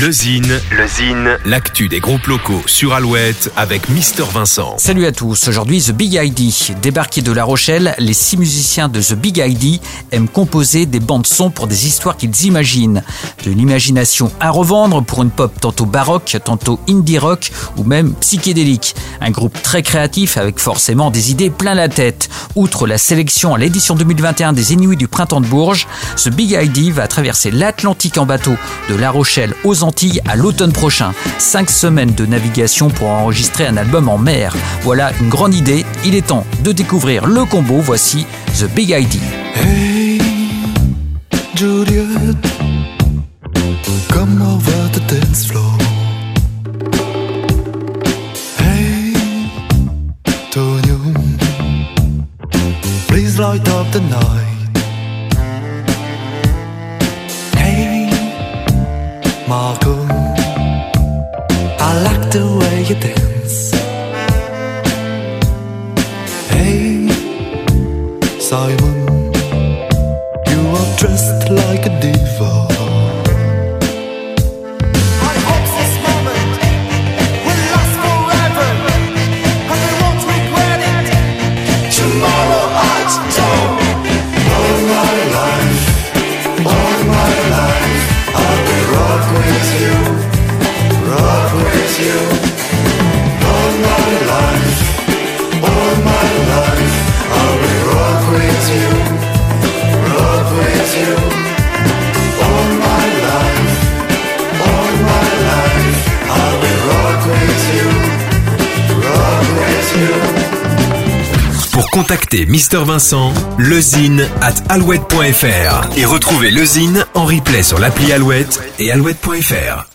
Le Zine, le Zine, l'actu des groupes locaux sur Alouette avec Mister Vincent. Salut à tous, aujourd'hui The Big ID. Débarqués de La Rochelle, les six musiciens de The Big ID aiment composer des bandes son pour des histoires qu'ils imaginent. De l'imagination à revendre pour une pop tantôt baroque, tantôt indie rock ou même psychédélique. Un groupe très créatif avec forcément des idées plein la tête. Outre la sélection à l'édition 2021 des Inuits du Printemps de Bourges, The Big ID va traverser l'Atlantique en bateau de La Rochelle aux À l'automne prochain. Cinq semaines de navigation pour enregistrer un album en mer. Voilà une grande idée. Il est temps de découvrir le combo. Voici The Big ID. Hey, Juliet, come over the floor. Please light up the night. Marco, I like the way you dance. Hey, Simon, you are dressed like a diva. Pour contacter Mister Vincent, lezine at alouette.fr et retrouver le Zine en replay sur l'appli Alouette et alouette.fr.